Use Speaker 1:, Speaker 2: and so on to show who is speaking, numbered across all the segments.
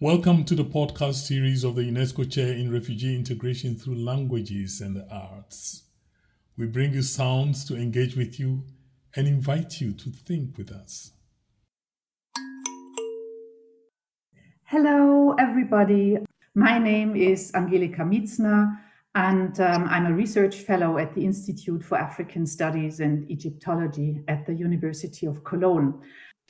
Speaker 1: Welcome to the podcast series of the UNESCO Chair in Refugee Integration through Languages and the Arts. We bring you sounds to engage with you and invite you to think with us.
Speaker 2: Hello, everybody. My name is Angelika Mietzner, and um, I'm a research fellow at the Institute for African Studies and Egyptology at the University of Cologne.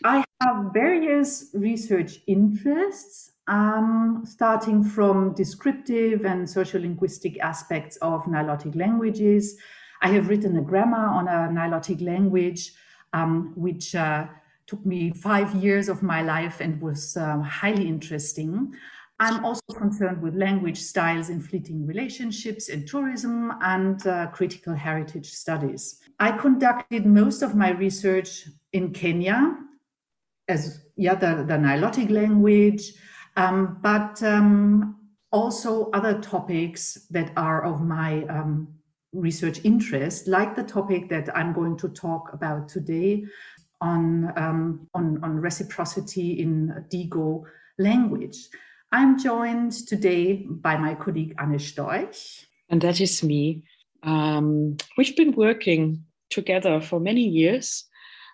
Speaker 2: I have various research interests um, starting from descriptive and sociolinguistic aspects of Nilotic languages. I have written a grammar on a Nilotic language, um, which uh, took me five years of my life and was um, highly interesting. I'm also concerned with language styles in fleeting relationships in tourism and uh, critical heritage studies. I conducted most of my research in Kenya as yeah, the, the Nilotic language, um, but um, also other topics that are of my um, research interest, like the topic that I'm going to talk about today on, um, on, on reciprocity in Digo language. I'm joined today by my colleague Anne Storch.
Speaker 3: And that is me. Um, we've been working together for many years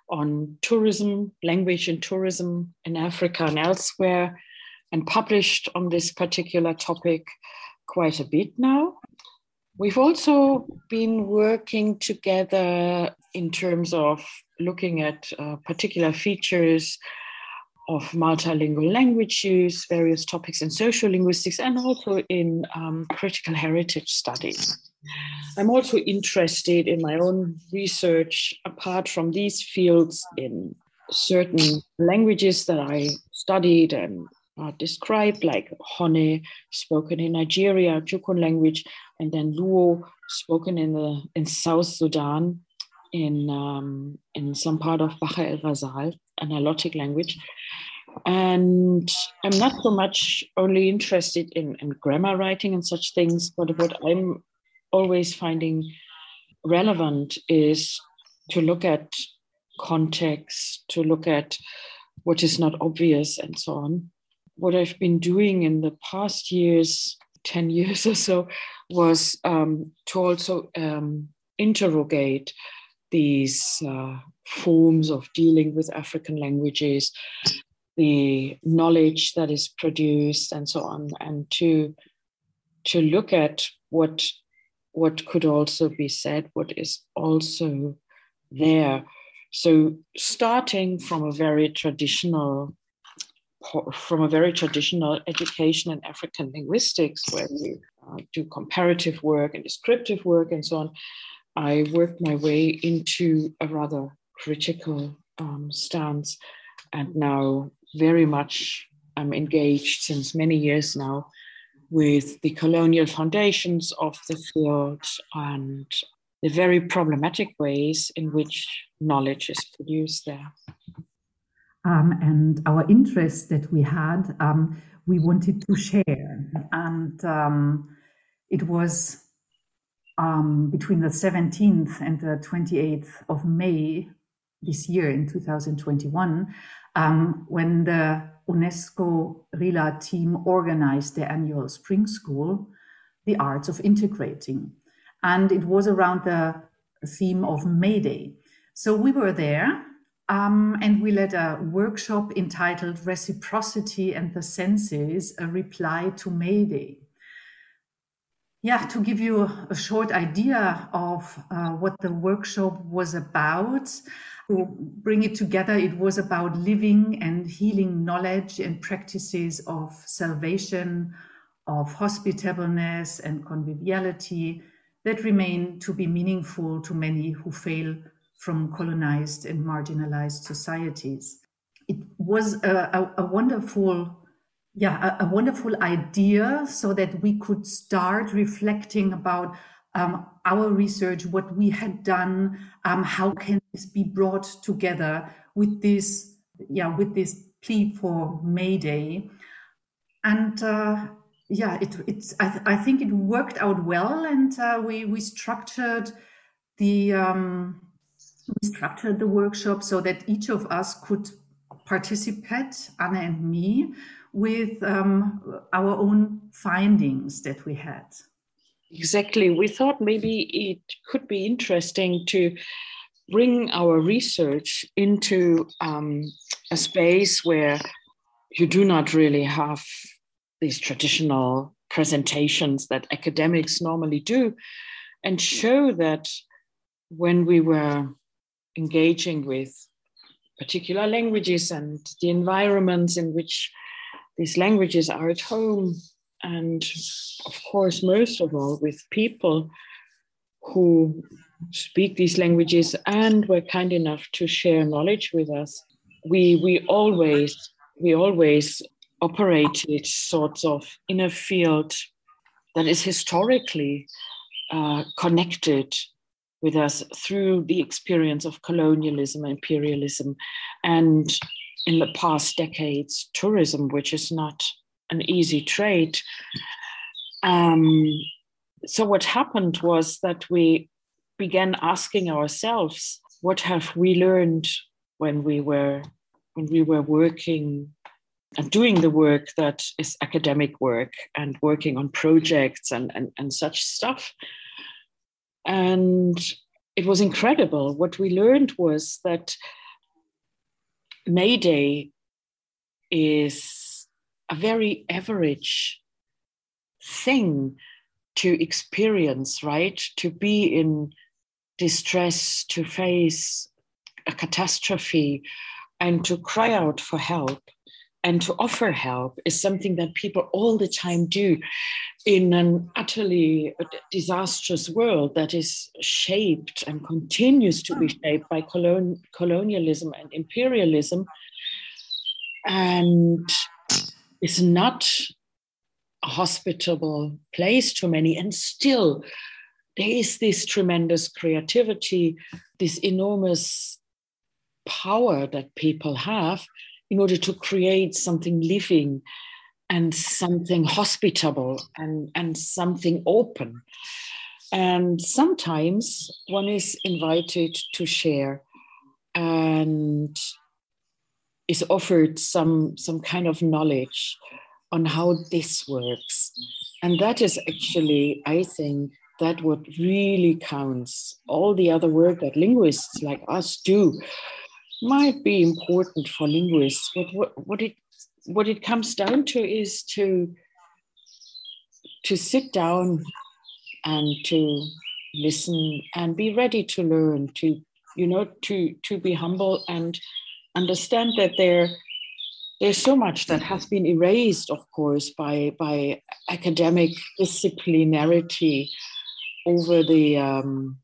Speaker 3: on tourism, language and tourism in Africa and elsewhere and published on this particular topic quite a bit now. We've also been working together in terms of looking at uh, particular features of multilingual language use, various topics in social linguistics, and also in um, critical heritage studies. I'm also interested in my own research, apart from these fields, in certain languages that I studied and uh, described, like Hone, spoken in Nigeria, Jukun language, and then Luo, spoken in the in South Sudan, in um, in some part of Bahr el Ghazal, an Nilotic language. And I'm not so much only interested in, in grammar writing and such things, but what I'm always finding relevant is to look at context, to look at what is not obvious, and so on what I've been doing in the past years, 10 years or so, was um, to also um, interrogate these uh, forms of dealing with African languages, the knowledge that is produced, and so on, and to to look at what what could also be said, what is also there. So starting from a very traditional from a very traditional education in African linguistics, where you uh, do comparative work and descriptive work and so on, I worked my way into a rather critical um, stance. And now, very much, I'm engaged since many years now with the colonial foundations of the field and the very problematic ways in which knowledge is produced there
Speaker 2: um, and our interest that we had, um, we wanted to share. And um, it was um, between the 17th and the 28th of May this year in 2021 um, when the UNESCO RILA team organized their annual spring school, The Arts of Integrating. And it was around the theme of May Day. So we were there um, and we led a workshop entitled Reciprocity and the Senses, a reply to Mayday. Yeah, to give you a short idea of uh, what the workshop was about, to bring it together, it was about living and healing knowledge and practices of salvation, of hospitableness and conviviality that remain to be meaningful to many who fail from colonized and marginalized societies. It was a, a, a wonderful yeah, a, a, wonderful idea so that we could start reflecting about um, our research, what we had done, um, how can this be brought together with this, yeah, with this plea for May Day, and uh, yeah, it, it's I, th- I, think it worked out well, and uh, we we structured the um, we structured the workshop so that each of us could participate, Anna and me, with um, our own findings that we had.
Speaker 3: Exactly. We thought maybe it could be interesting to bring our research into um, a space where you do not really have these traditional presentations that academics normally do and show that when we were engaging with particular languages and the environments in which these languages are at home. And of course most of all with people who speak these languages and were kind enough to share knowledge with us. We we always we always operated sorts of in a field that is historically uh, connected with us through the experience of colonialism, imperialism, and in the past decades, tourism, which is not an easy trade. Um, so, what happened was that we began asking ourselves, what have we learned when we were when we were working and doing the work that is academic work and working on projects and, and, and such stuff. And it was incredible. What we learned was that May Day is a very average thing to experience, right? To be in distress, to face a catastrophe, and to cry out for help and to offer help is something that people all the time do in an utterly disastrous world that is shaped and continues to be hmm. shaped by colon- colonialism and imperialism. And is not a hospitable place to many and still there is this tremendous creativity this enormous power that people have in order to create something living and something hospitable and, and something open. And sometimes one is invited to share and is offered some, some kind of knowledge on how this works. And that is actually, I think, that what really counts. All the other work that linguists like us do might be important for linguists, but what, what it what it comes down to is to to sit down and to listen and be ready to learn to you know to to be humble and understand that there there's so much that has been erased of course by by academic disciplinarity over the um,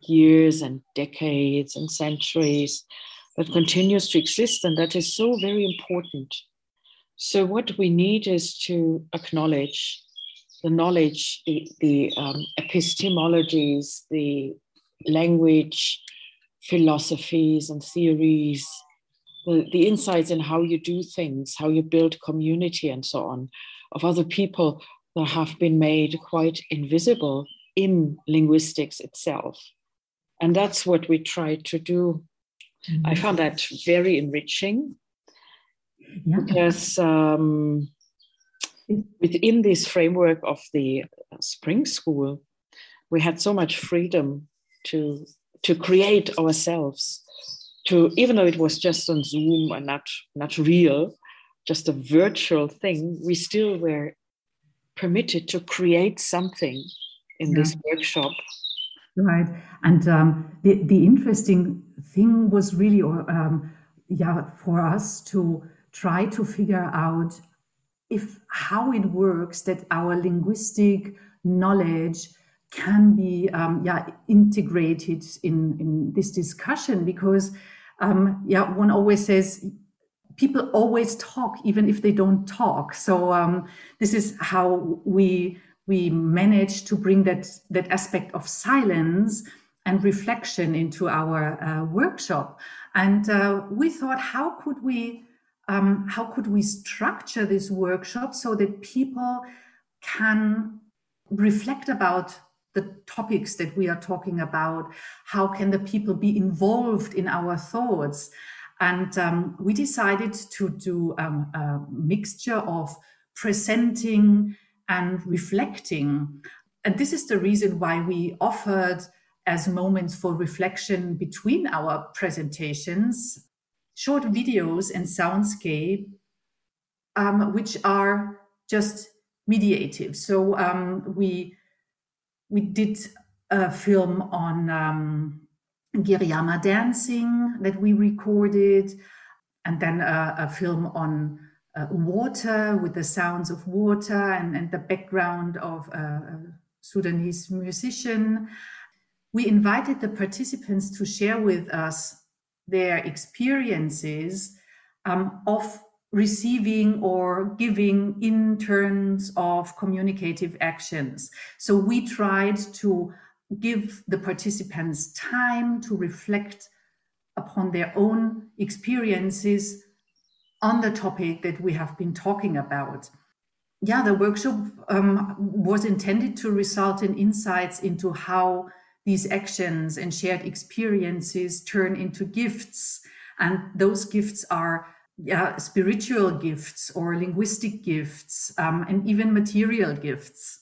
Speaker 3: years and decades and centuries that continues to exist, and that is so very important. So, what we need is to acknowledge the knowledge, the, the um, epistemologies, the language, philosophies, and theories, the, the insights in how you do things, how you build community, and so on, of other people that have been made quite invisible in linguistics itself. And that's what we try to do Mm-hmm. I found that very enriching yeah. because um, within this framework of the spring school, we had so much freedom to to create ourselves. To even though it was just on Zoom and not not real, just a virtual thing, we still were permitted to create something in yeah. this workshop
Speaker 2: Right. And um, the, the interesting thing was really, um, yeah, for us to try to figure out if how it works that our linguistic knowledge can be um, yeah integrated in in this discussion because um, yeah one always says people always talk even if they don't talk so um, this is how we we managed to bring that, that aspect of silence and reflection into our uh, workshop. And uh, we thought, how could we um, how could we structure this workshop so that people can reflect about the topics that we are talking about? How can the people be involved in our thoughts? And um, we decided to do um, a mixture of presenting and reflecting. And this is the reason why we offered as moments for reflection between our presentations short videos and soundscape, um, which are just mediative. So um, we we did a film on um, Giriama dancing that we recorded, and then a, a film on uh, water with the sounds of water and, and the background of a Sudanese musician. We invited the participants to share with us their experiences um, of receiving or giving in terms of communicative actions. So we tried to give the participants time to reflect upon their own experiences on the topic that we have been talking about. Yeah, the workshop um, was intended to result in insights into how these actions and shared experiences turn into gifts. And those gifts are yeah, spiritual gifts or linguistic gifts um, and even material gifts.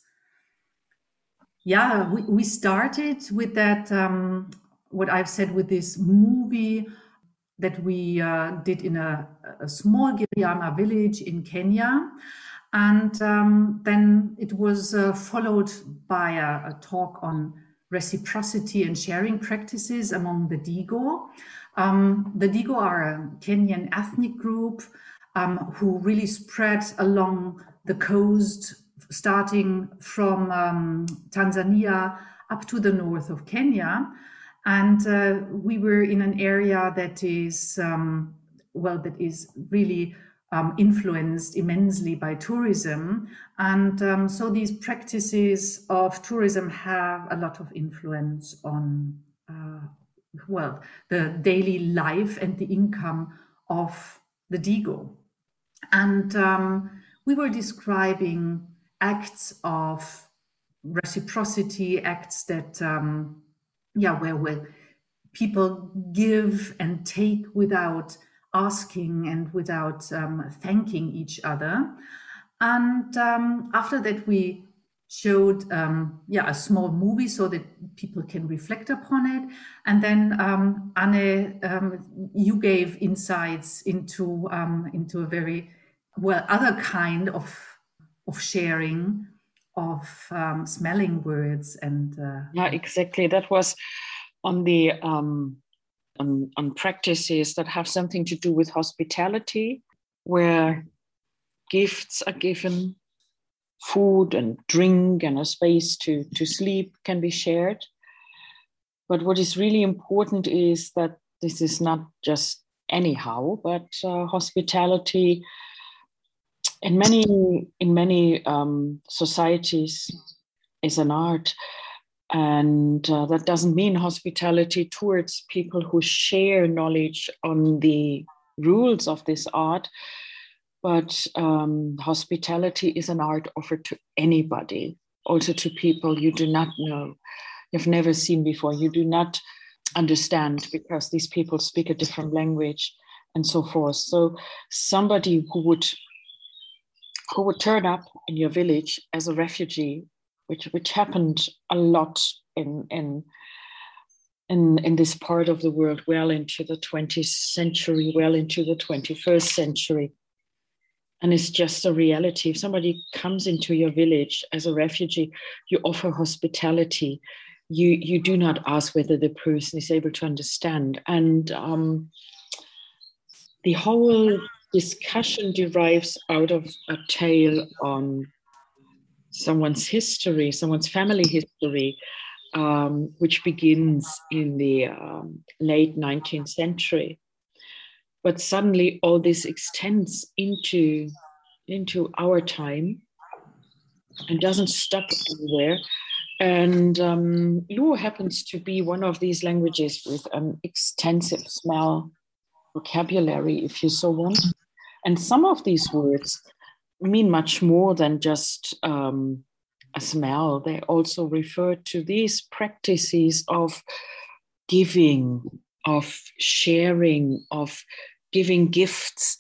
Speaker 2: Yeah, we, we started with that, um, what I've said with this movie that we uh, did in a, a, small Giriama village in Kenya. And um, then it was uh, followed by a, a talk on reciprocity and sharing practices among the Digo. Um, the Digo are a Kenyan ethnic group um, who really spread along the coast, starting from um, Tanzania up to the north of Kenya. And uh, we were in an area that is, um, well, that is really um, influenced immensely by tourism. And um, so these practices of tourism have a lot of influence on, uh, well, the daily life and the income of the Digo. And um, we were describing acts of reciprocity, acts that, um, yeah, where, people give and take without asking and without um, thanking each other. And um, after that, we showed um, yeah a small movie so that people can reflect upon it. And then um, Anne, um, you gave insights into um, into a very well other kind of of sharing of smelling words and uh,
Speaker 3: yeah exactly that was on the um, on, on practices that have something to do with hospitality, where gifts are given, food and drink and a space to, to sleep can be shared. But what is really important is that this is not just anyhow, but uh, hospitality in many in many um, societies is an art and uh, that doesn't mean hospitality towards people who share knowledge on the rules of this art, but um, hospitality is an art offered to anybody, also to people you do not know, you've never seen before, you do not understand because these people speak a different language and so forth. So somebody who would who would turn up in your village as a refugee which which happened a lot in in in, in this part of the world well into the 20th century, well into the 21st century. And it's just a reality. If somebody comes into your village as a refugee, you offer hospitality. You, you do not ask whether the person is able to understand. And um, the whole discussion derives out of a tale on someone's history, someone's family history, um, which begins in the um, late 19th century. But suddenly all this extends into, into our time and doesn't stop anywhere. And um, Luo happens to be one of these languages with an extensive smell vocabulary, if you so want. And some of these words mean much more than just um, a smell. They also refer to these practices of giving, of sharing, of giving gifts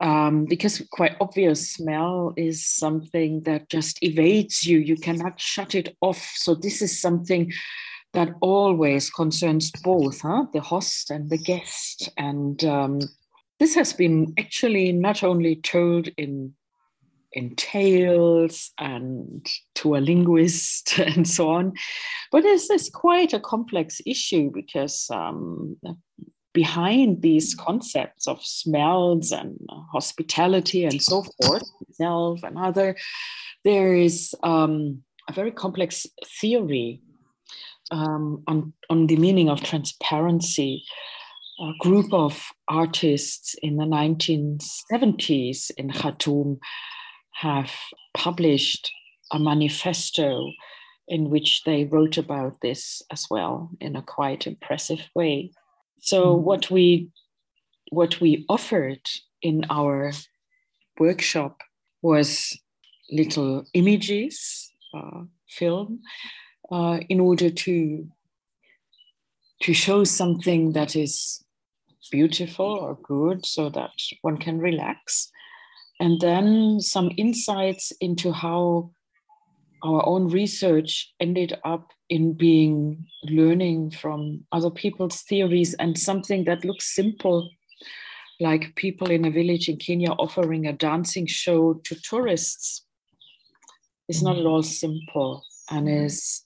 Speaker 3: um, because quite obvious smell is something that just evades you you cannot shut it off so this is something that always concerns both huh? the host and the guest and um, this has been actually not only told in in tales and to a linguist and so on. But it's, it's quite a complex issue because um, behind these concepts of smells and hospitality and so forth, self and other, there is um, a very complex theory um, on, on the meaning of transparency. A group of artists in the 1970s in Khartoum have published a manifesto in which they wrote about this as well in a quite impressive way. So mm-hmm. what we what we offered in our workshop was little images, uh, film, uh, in order to to show something that is beautiful or good, so that one can relax, and then some insights into how our own research ended up in being learning from other people's theories and something that looks simple like people in a village in kenya offering a dancing show to tourists is not at all simple and is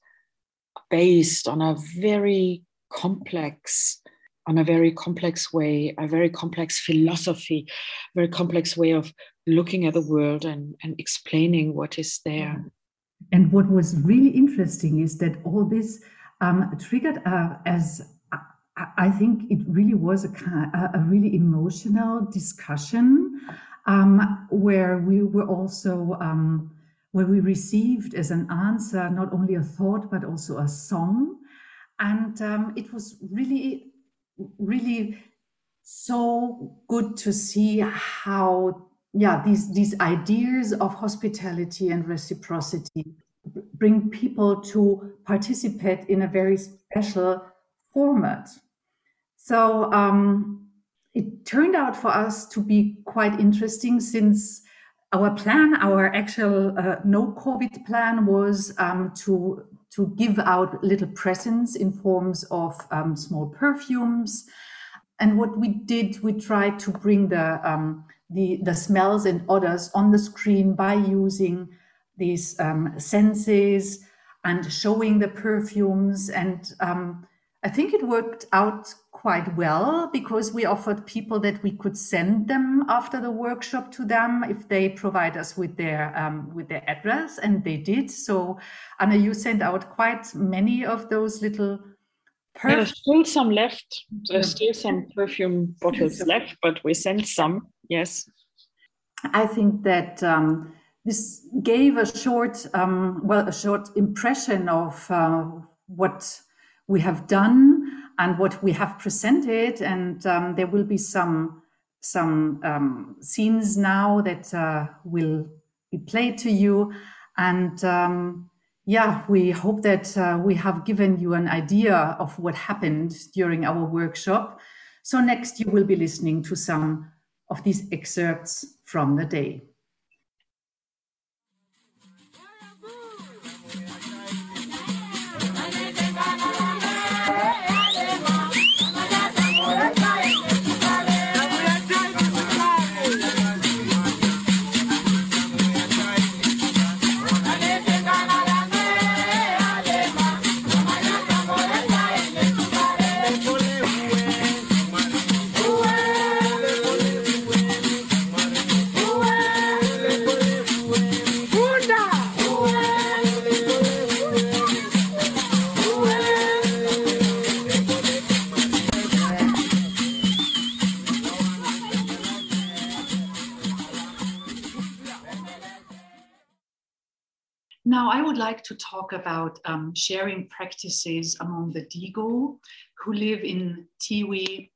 Speaker 3: based on a very complex on a very complex way a very complex philosophy very complex way of looking at the world and, and explaining what is there.
Speaker 2: And what was really interesting is that all this um, triggered uh, as I think it really was a, a really emotional discussion um, where we were also um, where we received as an answer not only a thought but also a song, and um, it was really really so good to see how yeah these these ideas of hospitality and reciprocity bring people to participate in a very special format. So um, it turned out for us to be quite interesting since our plan our actual uh, no covid plan was um, to to give out little presents in forms of um, small perfumes and what we did we tried to bring the um, the, the smells and odors on the screen by using these um, senses and showing the perfumes. And um, I think it worked out quite well because we offered people that we could send them after the workshop to them if they provide us with their um, with their address, and they did. So Anna, you sent out quite many of those little.
Speaker 3: There's still some left. There's still some perfume bottles left, but we sent some. Yes.
Speaker 2: I think that um, this gave a short, um, well, a short impression of uh, what we have done and what we have presented, and um, there will be some some um, scenes now that uh, will be played to you, and um, yeah, we hope that uh, we have given you an idea of what happened during our workshop. So next, you will be listening to some of these excerpts from the day. Like to talk about um, sharing practices among the Digo who live in Tiwi,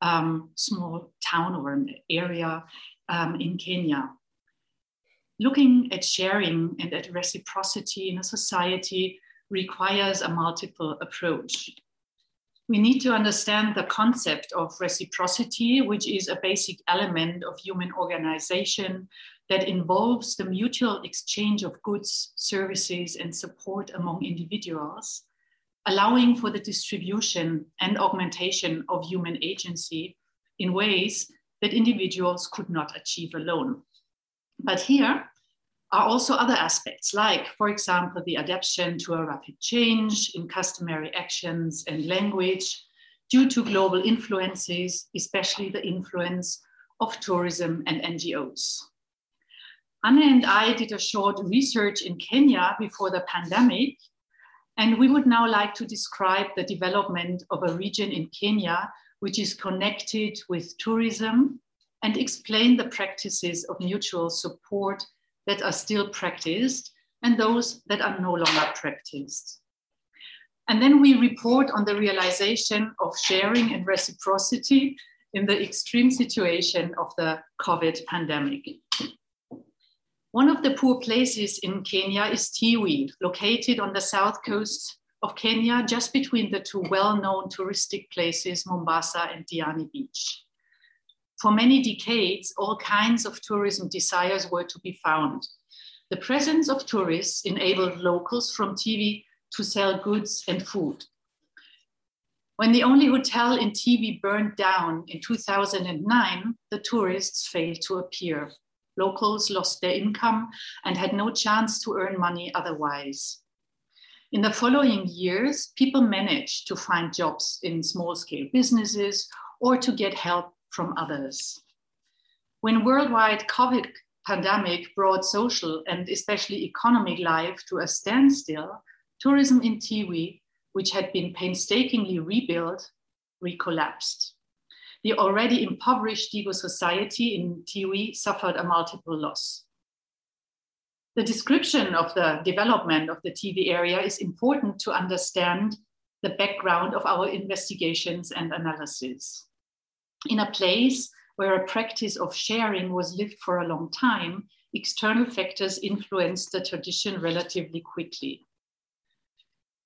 Speaker 2: um, small town or an area um, in Kenya. Looking at sharing and at reciprocity in a society requires a multiple approach. We need to understand the concept of reciprocity, which is a basic element of human organization that involves the mutual exchange of goods, services, and support among individuals, allowing for the distribution and augmentation of human agency in ways that individuals could not achieve alone. But here, are also other aspects, like, for example, the adaptation to a rapid change in customary actions and language due to global influences, especially the influence of tourism and NGOs. Anne and I did a short research in Kenya before the pandemic, and we would now like to describe the development of a region in Kenya which is connected with tourism and explain the practices of mutual support that are still practiced and those that are no longer practiced. And then we report on the realization of sharing and reciprocity in the extreme situation of the COVID pandemic. One of the poor places in Kenya is Tiwi, located on the south coast of Kenya, just between the two well known touristic places, Mombasa and Diani Beach. For many decades, all kinds of tourism desires were to be found. The presence of tourists enabled locals from Tiwi to sell goods and food. When the only hotel in Tiwi burned down in 2009, the tourists failed to appear. Locals lost their income and had no chance to earn money otherwise. In the following years, people managed to find jobs in small scale businesses or to get help from others. When worldwide COVID pandemic brought social and especially economic life to a standstill, tourism in Tiwi, which had been painstakingly rebuilt, recollapsed. The already impoverished Digo society in Tiwi suffered a multiple loss. The description of the development of the Tiwi area is important to understand the background of our investigations and analysis in a place where a practice of sharing was lived for a long time, external factors influenced the tradition relatively quickly.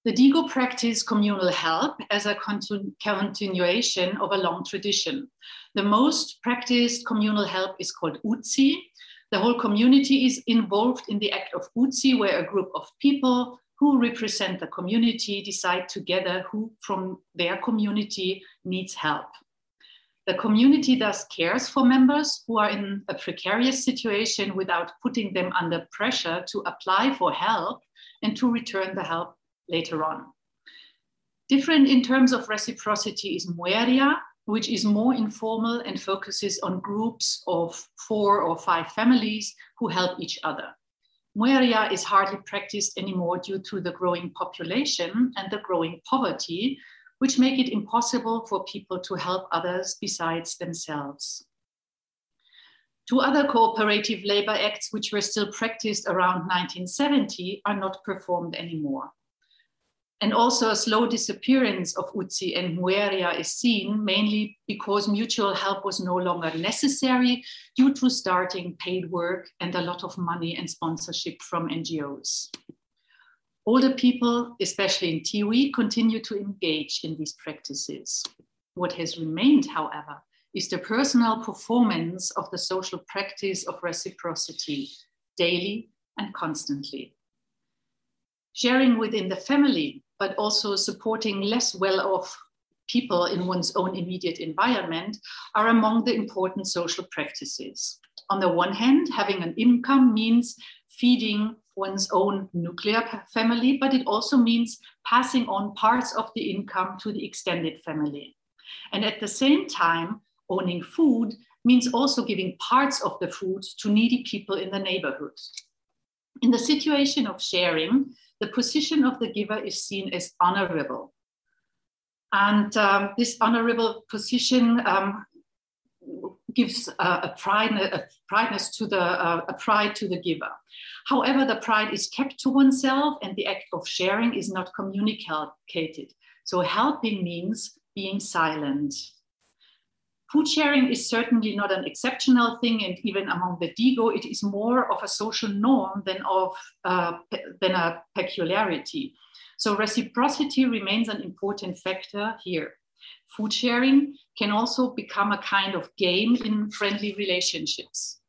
Speaker 2: The Digo practice communal help as a continu continuation of a long tradition. The most practiced communal help is called Utsi. The whole community is involved in the act of Utsi, where a group of people who represent the community decide together who from their community needs help. The community thus cares for members who are in a precarious situation without putting them under pressure to apply for help and to return the help later on. Different in terms of reciprocity is Mueria, which is more informal and focuses on groups of four or five families who help each other. Mueria is hardly practiced anymore due to the growing population and the growing poverty, which make it impossible for people to help others besides themselves. Two other cooperative labor acts, which were still practiced around 1970, are not performed anymore. And also a slow disappearance of Utsi and Mueria is seen mainly because mutual help was no longer necessary due to starting paid work and a lot of money and sponsorship from NGOs. Older people, especially in Tiwi, continue to engage in these practices. What has remained, however, is the personal performance of the social practice of reciprocity daily and constantly. Sharing within the family, but also supporting less well off people in one's own immediate environment are among the important social practices. On the one hand, having an income means feeding one's own nuclear family, but it also means passing on parts of the income to the extended family. And at the same time, owning food means also giving parts of the food to needy people in the neighborhood. In the situation of sharing, the position of the giver is seen as honorable. And um, this honorable position um, gives a, pride, a prideness to the uh, a pride to the giver. However, the pride is kept to oneself, and the act of sharing is not communicated. So helping means being silent. Food sharing is certainly not an exceptional thing, and even among the Digo, it is more of a social norm than of uh, than a peculiarity. So reciprocity remains an important factor here. Food sharing can also become a kind of game in friendly relationships.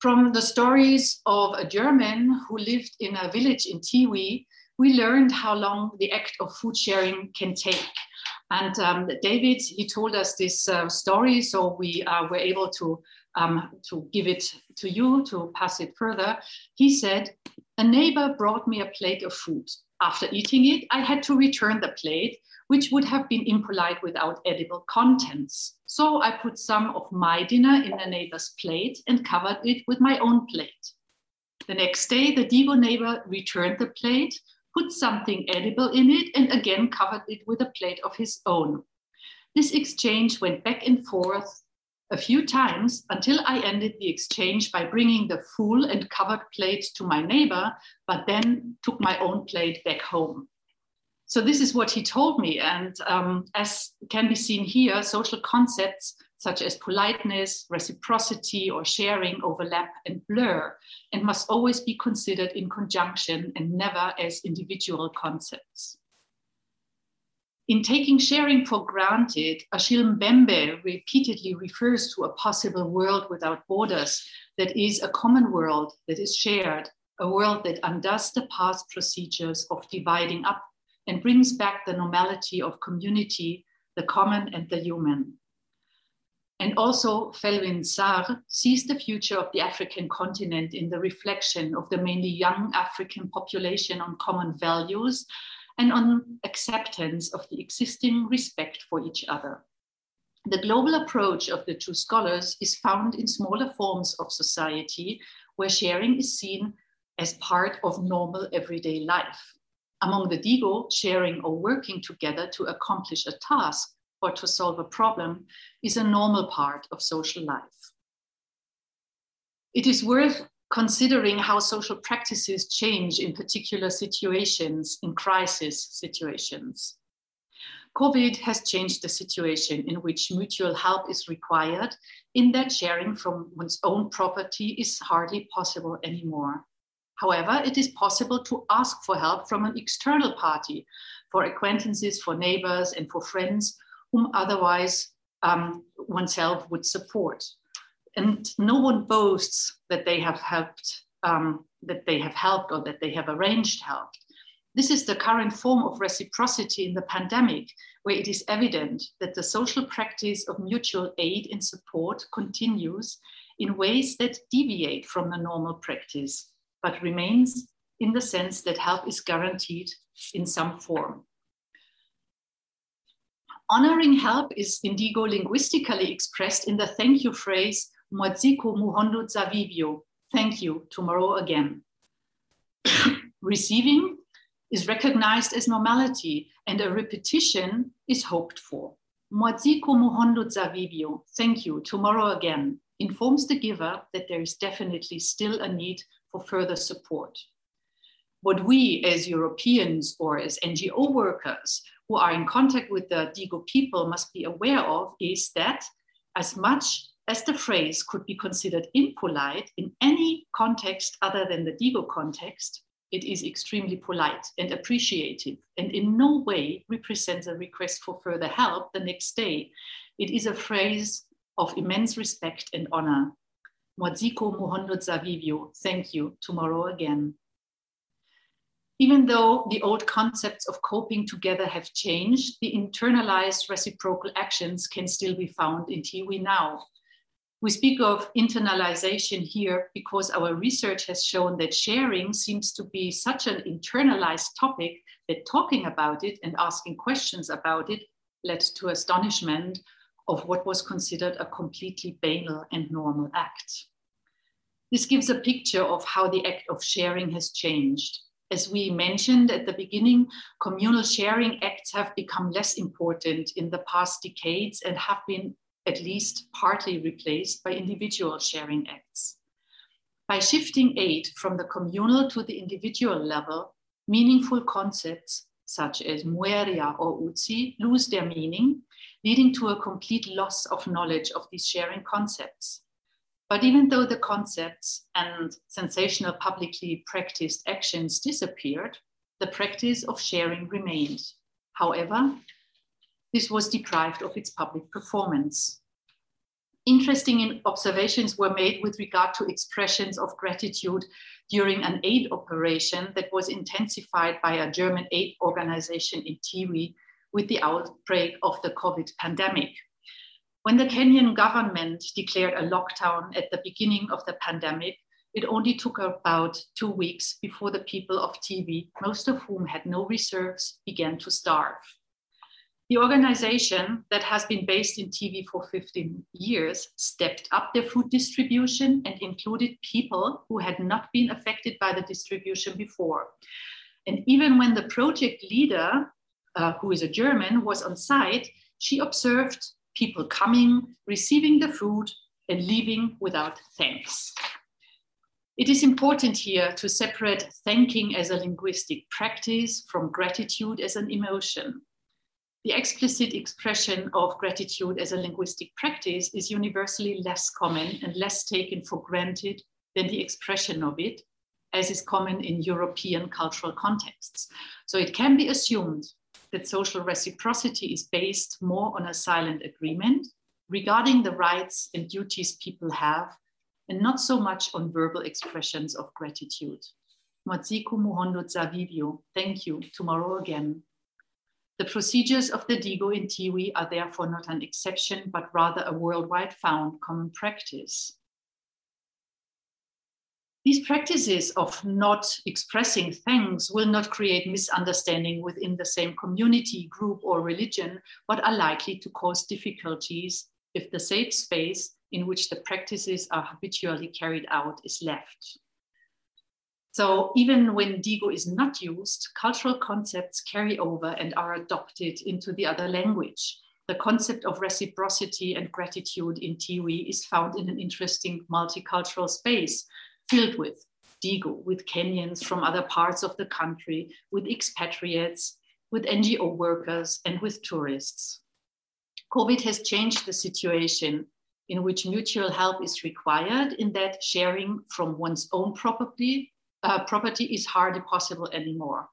Speaker 2: From the stories of a German who lived in a village in Tiwi, we learned how long the act of food sharing can take. And um, David, he told us this uh, story, so we uh, were able to, um, to give it to you to pass it further. He said, A neighbor brought me a plate of food. After eating it, I had to return the plate, which would have been impolite without edible contents. So I put some of my dinner in the neighbor's plate and covered it with my own plate. The next day, the Digo neighbor returned the plate, put something edible in it, and again covered it with a plate of his own. This exchange went back and forth a few times until I ended the exchange by bringing the full and covered plate to my neighbor, but then took my own plate back home. So, this is what he told me. And um, as can be seen here, social concepts such as politeness, reciprocity, or sharing overlap and blur, and must always be considered in conjunction and never as individual concepts. In taking sharing for granted, Achille Mbembe repeatedly refers to a possible world without borders that is a common world that is shared, a world that undoes the past procedures of dividing up and brings back the normality of community, the common and the human. And also, Felwine Sarr sees the future of the African continent in the reflection of the mainly young African population on common values and on acceptance of the existing respect for each other. The global approach of the two scholars is found in smaller forms of society where sharing is seen as part of normal everyday life. Among the Digo, sharing or working together to accomplish a task or to solve a problem is a normal part of social life. It is worth considering how social practices change in particular situations, in crisis situations. COVID has changed the situation in which mutual help is required, in that sharing from one's own property is hardly possible anymore. However, it is possible to ask for help from an external party, for acquaintances, for neighbors, and for friends whom otherwise um, oneself would support. And no one boasts that they have helped, um, that they have helped or that they have arranged help. This is the current form of reciprocity in the pandemic, where it is evident that the social practice of mutual aid and support continues in ways that deviate from the normal practice, but remains in the sense that help is guaranteed in some form. Honoring help is in Digo linguistically expressed in the thank you phrase, Mwadziko muhondo zavivio, thank you, tomorrow again. Receiving is recognized as normality and a repetition is hoped for. Mwadziko muhondo zavivio, thank you, tomorrow again, informs the giver that there is definitely still a need for further support. What we as Europeans or as NGO workers who are in contact with the Digo people must be aware of is that as much as the phrase could be considered impolite in any context other than the Digo context, it is extremely polite and appreciative and in no way represents a request for further help the next day. It is a phrase of immense respect and honor. Mwadziko muhondo zavivio, thank you, tomorrow again. Even though the old concepts of coping together have changed, the internalized reciprocal actions can still be found in Tiwi now. We speak of internalization here because our research has shown that sharing seems to be such an internalized topic that talking about it and asking questions about it led to astonishment of what was considered a completely banal and normal act. This gives a picture of how the act of sharing has changed as we mentioned at the beginning, communal sharing acts have become less important in the past decades and have been at least partly replaced by individual sharing acts. By shifting aid from the communal to the individual level, meaningful concepts such as mueria or uzi, lose their meaning, leading to a complete loss of knowledge of these sharing concepts. But even though the concepts and sensational publicly practiced actions disappeared, the practice of sharing remained. However, this was deprived of its public performance. Interesting observations were made with regard to expressions of gratitude during an aid operation that was intensified by a German aid organization in Tiwi with the outbreak of the COVID pandemic. When the Kenyan government declared a lockdown at the beginning of the pandemic, it only took about two weeks before the people of Tiwi, most of whom had no reserves, began to starve. The organization that has been based in Tiwi for 15 years stepped up their food distribution and included people who had not been affected by the distribution before. And even when the project leader, uh, who is a German, was on site, she observed people coming, receiving the food, and leaving without thanks. It is important here to separate thanking as a linguistic practice from gratitude as an emotion. The explicit expression of gratitude as a linguistic practice is universally less common and less taken for granted than the expression of it, as is common in European cultural contexts. So it can be assumed that social reciprocity is based more on a silent agreement regarding the rights and duties people have, and not so much on verbal expressions of gratitude. Zavivio, thank you, tomorrow again. The procedures of the Digo in Tiwi are therefore not an exception, but rather a worldwide found common practice. These practices of not expressing thanks will not create misunderstanding within the same community, group, or religion, but are likely to cause difficulties if the safe space in which the practices are habitually carried out is left. So even when Digo is not used, cultural concepts carry over and are adopted into the other language. The concept of reciprocity and gratitude in Tiwi is found in an interesting multicultural space filled with Digo, with Kenyans from other parts of the country, with expatriates, with NGO workers, and with tourists. COVID has changed the situation in which mutual help is required, in that sharing from one's own property uh, property is hardly possible anymore.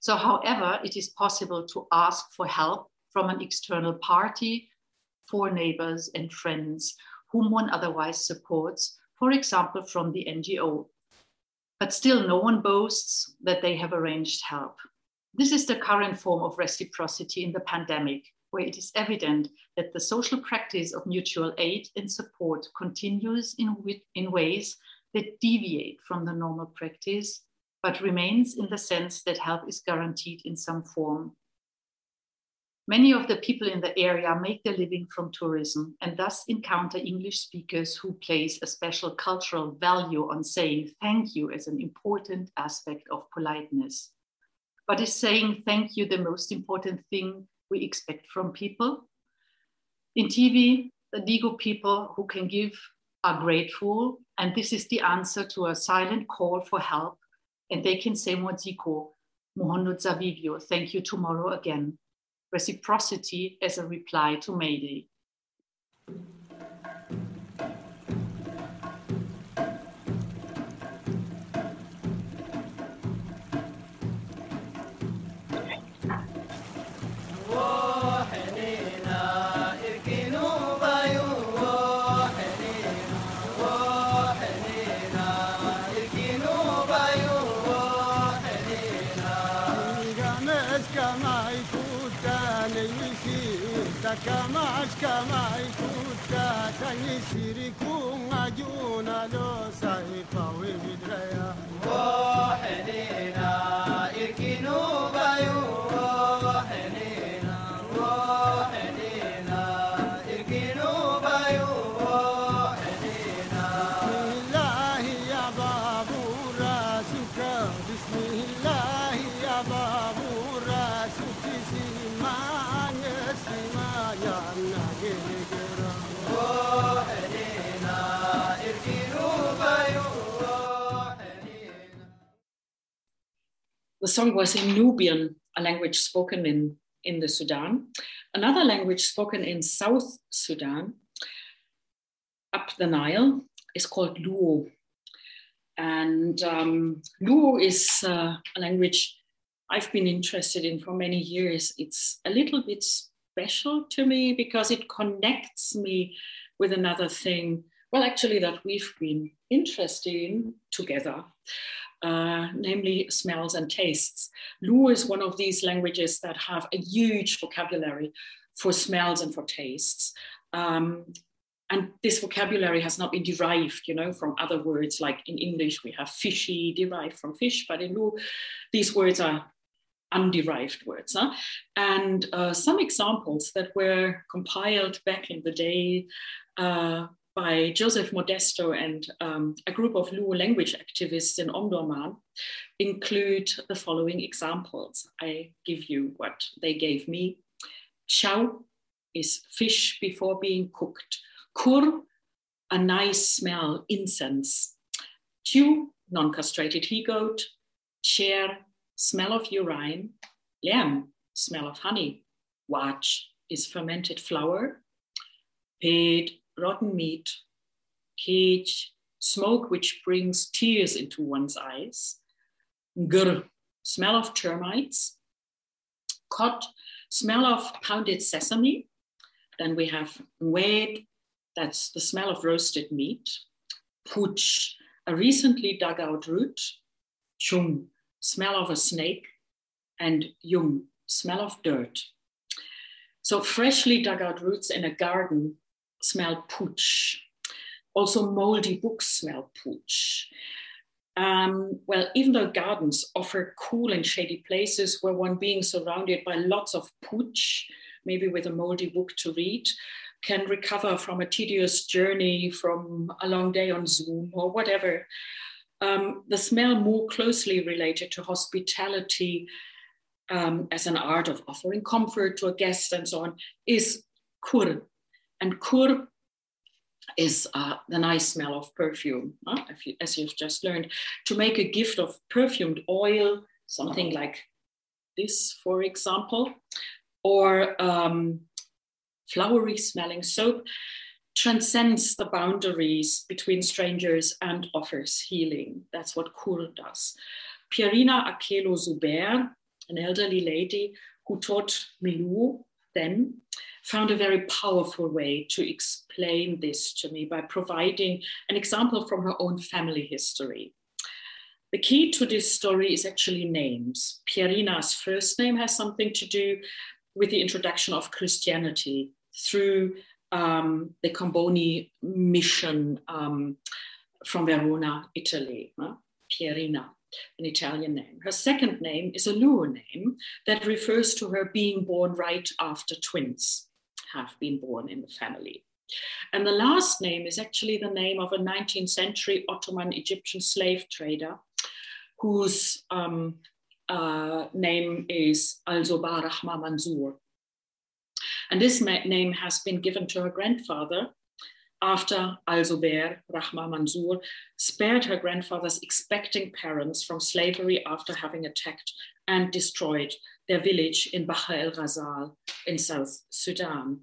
Speaker 2: So, however, it is possible to ask for help from an external party, for neighbors and friends whom one otherwise supports, for example, from the NGO. But still, no one boasts that they have arranged help. This is the current form of reciprocity in the pandemic, where it is evident that the social practice of mutual aid and support continues in, in ways that deviate from the normal practice, but remains in the sense that help is guaranteed in some form. Many of the people in the area make their living from tourism and thus encounter English speakers who place a special cultural value on saying thank you as an important aspect of politeness. But is saying thank you the most important thing we expect from people? In Tiwi, the Digo people who can give are grateful, and this is the answer to a silent call for help. And they can say Mwaziko, Muhondo Zavivio, thank you tomorrow again. Reciprocity as a reply to Mayday.
Speaker 4: 그리고
Speaker 3: The song was in Nubian. a language spoken in, in the Sudan. Another language spoken in South Sudan, up the Nile, is called Luo. And um, Luo is uh, a language I've been interested in for many years. It's a little bit special to me because it connects me with another thing, well, actually, that we've been interested in together. Uh, namely smells and tastes. Luo is one of these languages that have a huge vocabulary for smells and for tastes. Um, and this vocabulary has not been derived, you know, from other words. Like in English, we have fishy derived from fish, but in Luo, these words are underived words. Huh? And uh, some examples that were compiled back in the day uh, by Joseph Modesto and um, a group of Luo language activists in Omdurman include the following examples. I give you what they gave me. Shao is fish before being cooked. Kur, a nice smell, incense. Chu, non-castrated he-goat. Cher, smell of urine. Lamb, smell of honey. Watch is fermented flour. Ped, rotten meat, cage, smoke which brings tears into one's eyes, Gr, smell of termites, Kot, smell of pounded sesame. Then we have Wed, that's the smell of roasted meat, Puch, a recently dug out root, Chung, smell of a snake, and Yung, smell of dirt. So freshly dug out roots in a garden smell pooch. Also, moldy books smell pooch. Um, well, even though gardens offer cool and shady places where one being surrounded by lots of pooch, maybe with a moldy book to read, can recover from a tedious journey, from a long day on Zoom or whatever. Um, the smell more closely related to hospitality um, as an art of offering comfort to a guest and so on is kur, and kur is uh, the nice smell of perfume, huh? you, as you've just learned. To make a gift of perfumed oil, something like this, for example, or um, flowery smelling soap, transcends the boundaries between strangers and offers healing. That's what Kur does. Pierina Akelo Zuber, an elderly lady who taught Milu then, found a very powerful way to explain this to me by providing an example from her own family history. The key to this story is actually names. Pierina's first name has something to do with the introduction of Christianity through um, the Comboni mission um, from Verona, Italy, uh, Pierina an Italian name. Her second name is a Luo name that refers to her being born right after twins have been born in the family. And the last name is actually the name of a 19th century Ottoman Egyptian slave trader whose um, uh, name is Al Zubair Rahma Mansour. And this name has been given to her grandfather after Al Zubair Rahma Mansour spared her grandfather's expecting parents from slavery after having attacked and destroyed their village in Bahr el Ghazal in South Sudan.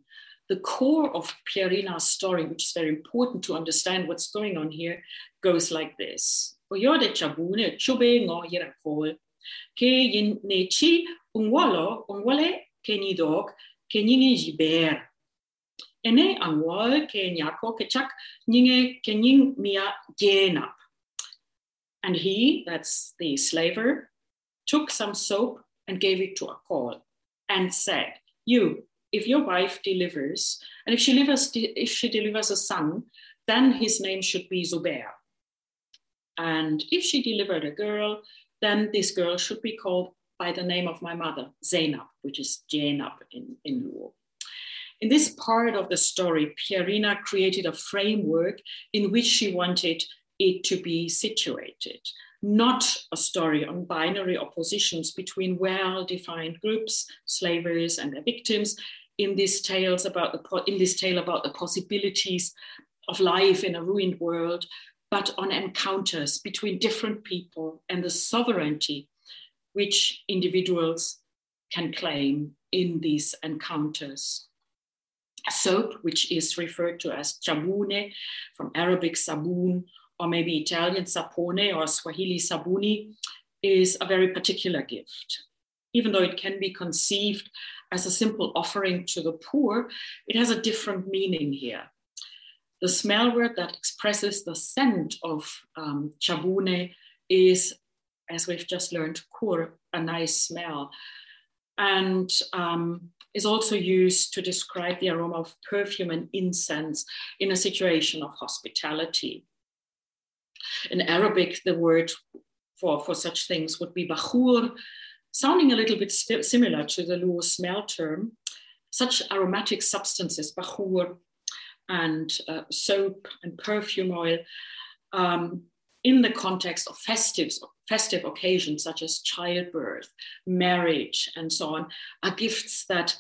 Speaker 3: The core of Pierina's story, which is very important to understand what's going on here, goes like this. Oyode chabune chube ngo yirakol, ke yin nechi unwalo unwale kenidok kenyini jiber. Ene anwal ke kechak nyinge kenying mia jenap. And he, that's the slaver, took some soap and gave it to Akol and said, You, if your wife delivers, and if she delivers, if she delivers a son, then his name should be Zubair. And if she delivered a girl, then this girl should be called by the name of my mother, Zainab, which is Jainab in, in Luo. In this part of the story, Pierina created a framework in which she wanted it to be situated not a story on binary oppositions between well-defined groups, slavers and their victims, in this tales about the in this tale about the possibilities of life in a ruined world, but on encounters between different people and the sovereignty which individuals can claim in these encounters. Soap, which is referred to as chabune, from Arabic saboon, or maybe Italian sapone or Swahili sabuni, is a very particular gift. Even though it can be conceived as a simple offering to the poor, it has a different meaning here. The smell word that expresses the scent of um, chabune is, as we've just learned, kur, a nice smell, and um, is also used to describe the aroma of perfume and incense in a situation of hospitality. In Arabic, the word for, for such things would be bakhur, sounding a little bit similar to the Luo smell term. Such aromatic substances, bakhur and uh, soap and perfume oil, um, in the context of festive, festive occasions such as childbirth, marriage, and so on, are gifts that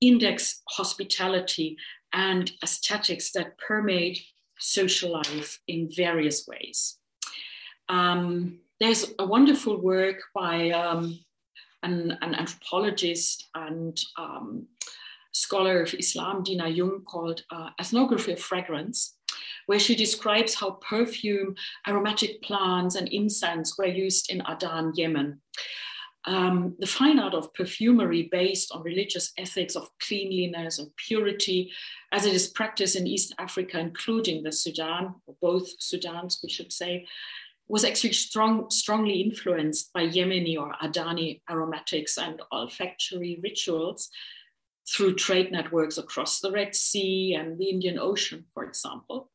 Speaker 3: index hospitality and aesthetics that permeate social life in various ways. Um, there's a wonderful work by um, an, an, anthropologist and um, scholar of Islam, Dinah Jung, called uh, Ethnography of Fragrance, where she describes how perfume, aromatic plants, and incense were used in Adan, Yemen. Um, the fine art of perfumery based on religious ethics of cleanliness and purity, as it is practiced in East Africa, including the Sudan, or both Sudans, we should say, was actually strong, strongly influenced by Yemeni or Adani aromatics and olfactory rituals through trade networks across the Red Sea and the Indian Ocean, for example.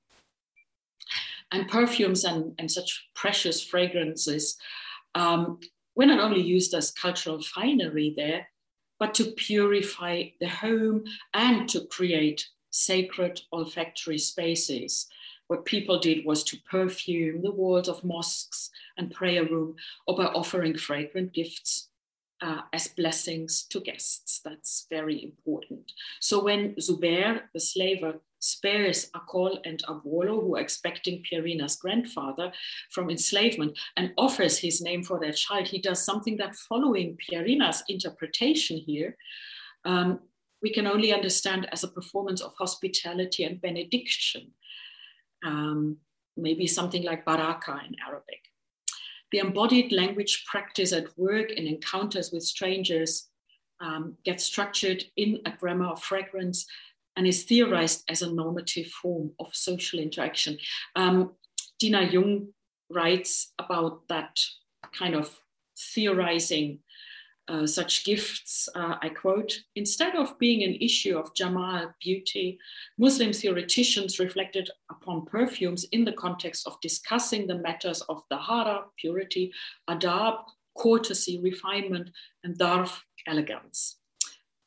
Speaker 3: And perfumes and, and such precious fragrances um, were not only used as cultural finery there, but to purify the home and to create sacred olfactory spaces. What people did was to perfume the walls of mosques and prayer room or by offering fragrant gifts uh, as blessings to guests. That's very important. So when Zubair, the slaver, spares Akol and Abolo, who are expecting Pierina's grandfather from enslavement, and offers his name for their child, he does something that, following Pierina's interpretation here, um, we can only understand as a performance of hospitality and benediction. Um, maybe something like baraka in Arabic. The embodied language practice at work and encounters with strangers um, gets structured in a grammar of fragrance and is theorized as a normative form of social interaction. Um, Dinah Jung writes about that kind of theorizing uh, such gifts, uh, I quote, instead of being an issue of Jamal beauty, Muslim theoreticians reflected upon perfumes in the context of discussing the matters of dahara, purity, adab, courtesy, refinement, and darf, elegance.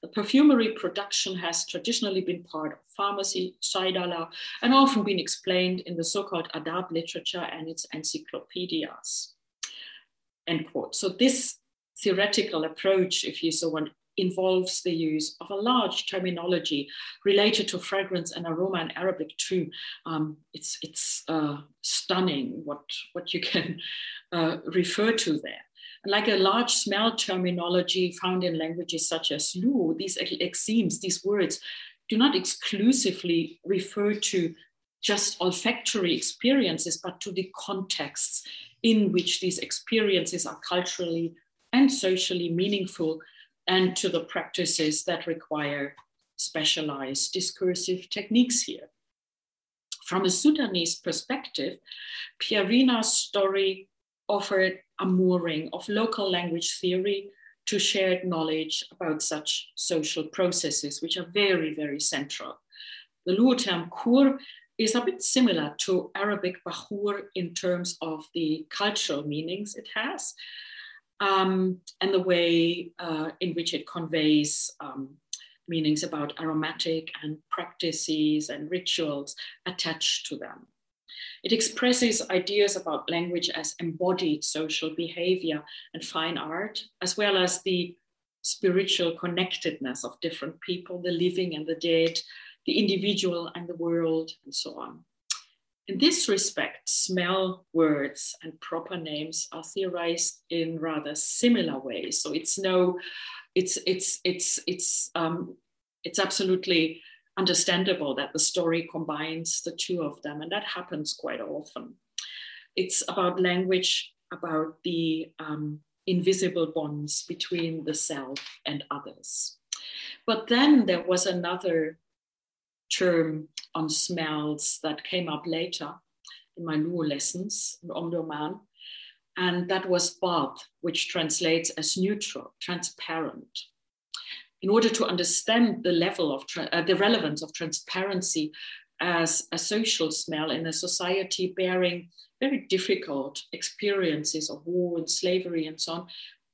Speaker 3: The perfumery production has traditionally been part of pharmacy, saidala, and often been explained in the so-called adab literature and its encyclopedias. End quote. So this theoretical approach, if you so want, involves the use of a large terminology related to fragrance and aroma in Arabic too. Um, it's it's uh, stunning what, what you can uh, refer to there. Like a large smell terminology found in languages such as Luo, these lexemes, these words, do not exclusively refer to just olfactory experiences, but to the contexts in which these experiences are culturally and socially meaningful, and to the practices that require specialized discursive techniques here. From a Sudanese perspective, Pierina's story offered a mooring of local language theory to shared knowledge about such social processes, which are very, very central. The Luo term kur is a bit similar to Arabic bakhur in terms of the cultural meanings it has, um, and the way uh, in which it conveys um, meanings about aromatic and practices and rituals attached to them. It expresses ideas about language as embodied social behavior and fine art, as well as the spiritual connectedness of different people, the living and the dead, the individual and the world, and so on. In this respect, smell words and proper names are theorized in rather similar ways. So it's no it's it's it's it's um, it's absolutely understandable that the story combines the two of them, and that happens quite often. It's about language, about the um, invisible bonds between the self and others. But then there was another term on smells that came up later in my Luo lessons in Omdurman, and that was bath, which translates as neutral, transparent. In order to understand the level of uh, the relevance of transparency as a social smell in a society bearing very difficult experiences of war and slavery and so on,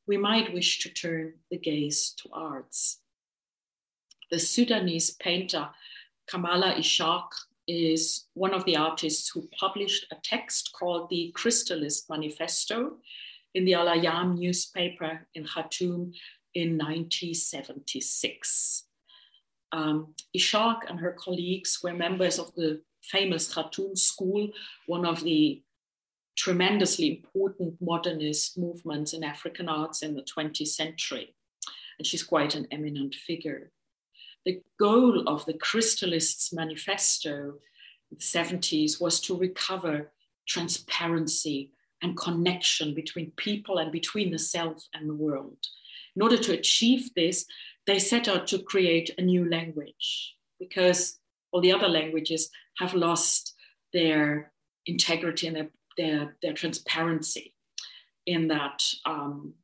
Speaker 3: we might wish to turn the gaze to arts. The Sudanese painter Kamala Ishaq is one of the artists who published a text called the Crystallist Manifesto in the Al Ayam newspaper in Khartoum in 1976. Um, Ishaq and her colleagues were members of the famous Khartoum School, one of the tremendously important modernist movements in African arts in the 20th century. And she's quite an eminent figure the goal of the Crystallists Manifesto in the 70s was to recover transparency and connection between people and between the self and the world. In order to achieve this, they set out to create a new language because all the other languages have lost their integrity and their, their, their transparency in that um,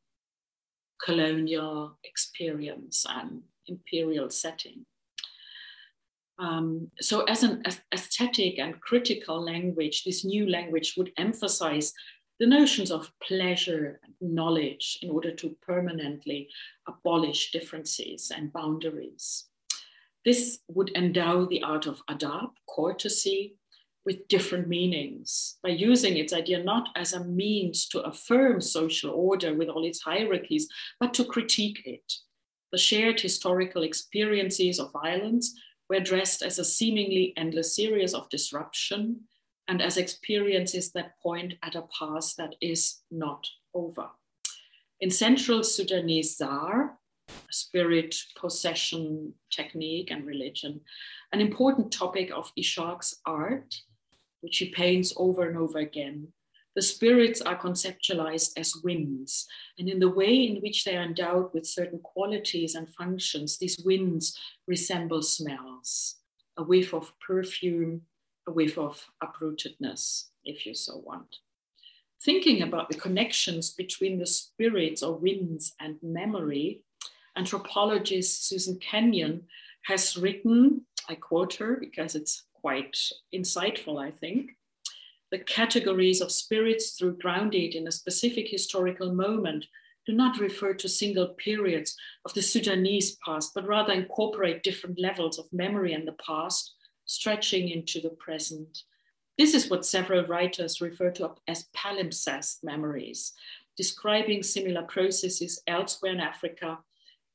Speaker 3: colonial experience and imperial setting. Um, so, as an aesthetic and critical language, this new language would emphasize the notions of pleasure and knowledge in order to permanently abolish differences and boundaries. This would endow the art of adab, courtesy, with different meanings by using its idea not as a means to affirm social order with all its hierarchies, but to critique it the shared historical experiences of violence were addressed as a seemingly endless series of disruption and as experiences that point at a past that is not over. In central Sudanese Zar, spirit possession technique and religion, an important topic of Ishaq's art, which he paints over and over again, the spirits are conceptualized as winds, and in the way in which they are endowed with certain qualities and functions, these winds resemble smells a whiff of perfume, a whiff of uprootedness, if you so want. Thinking about the connections between the spirits or winds and memory, anthropologist Susan Kenyon has written, I quote her because it's quite insightful, I think the categories of spirits through grounded in a specific historical moment do not refer to single periods of the Sudanese past, but rather incorporate different levels of memory in the past, stretching into the present. This is what several writers refer to as palimpsest memories, describing similar processes elsewhere in Africa,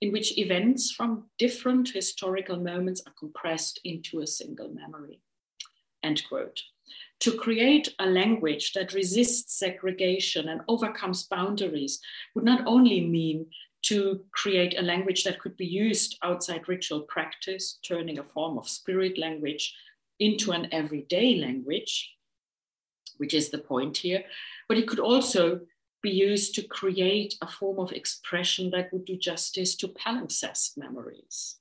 Speaker 3: in which events from different historical moments are compressed into a single memory. End quote to create a language that resists segregation and overcomes boundaries would not only mean to create a language that could be used outside ritual practice, turning a form of spirit language into an everyday language, which is the point here, but it could also be used to create a form of expression that would do justice to palimpsest memories.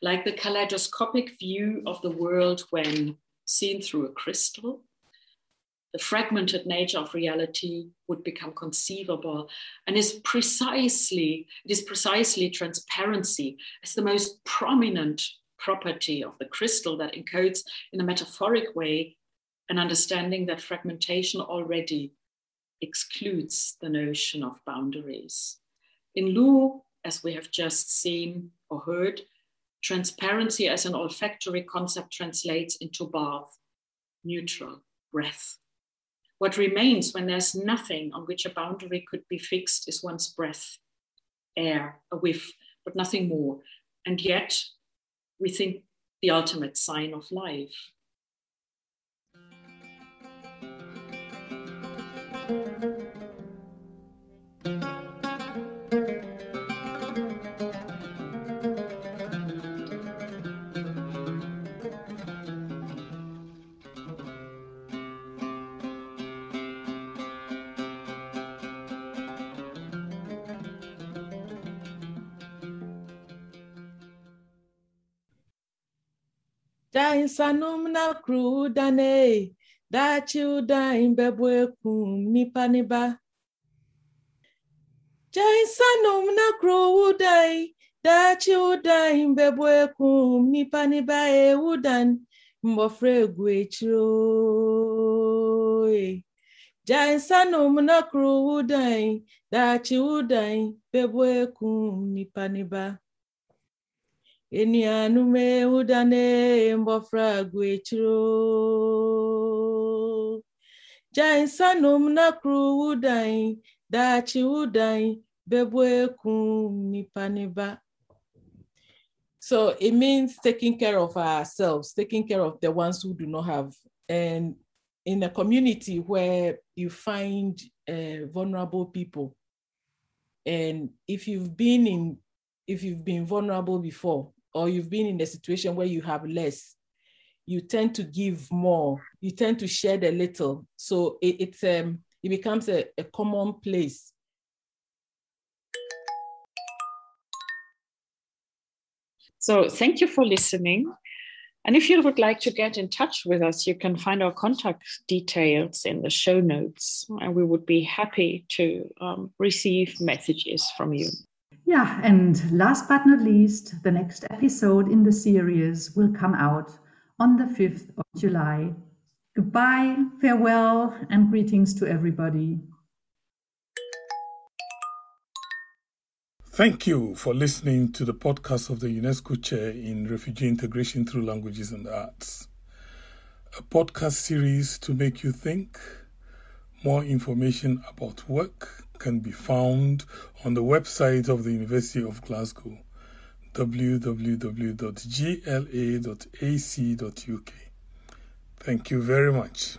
Speaker 3: Like the kaleidoscopic view of the world when seen through a crystal, the fragmented nature of reality would become conceivable and is precisely it is precisely transparency as the most prominent property of the crystal that encodes in a metaphoric way an understanding that fragmentation already excludes the notion of boundaries in Luo as we have just seen or heard Transparency as an olfactory concept translates into bath, neutral, breath. What remains when there's nothing on which a boundary could be fixed is one's breath, air, a whiff, but nothing more. And yet, we think the ultimate sign of life.
Speaker 5: Dain sanum na kru dane, dachi udain bebwe kum nipa niba. Dain sanum na kru udai, dachi udain bebwe kum nipa niba e udan, sanum na kru udai, dachi udain bebwe kum nipa niba. Eni anume udane mbofra gwechiro. Jain sanum na kru udai, dachi udai, bebwe kum nipaniba. So it means taking care of ourselves, taking care of the ones who do not have. And in a community where you find uh, vulnerable people, and if you've been in, if you've been vulnerable before, or you've been in a situation where you have less, you tend to give more. You tend to share the little. So it, it's um, it becomes a, a common place.
Speaker 3: So thank you for listening. And if you would like to get in touch with us, you can find our contact details in the show notes. And we would be happy to um, receive messages from you.
Speaker 6: Yeah, and last but not least, the next episode in the series will come out on the 5th of July. Goodbye, farewell, and greetings to everybody.
Speaker 1: Thank you for listening to the podcast of the UNESCO Chair in Refugee Integration Through Languages and Arts, a podcast series to make you think. More information about work can be found on the website of the University of Glasgow, www.gla.ac.uk. Thank you very much.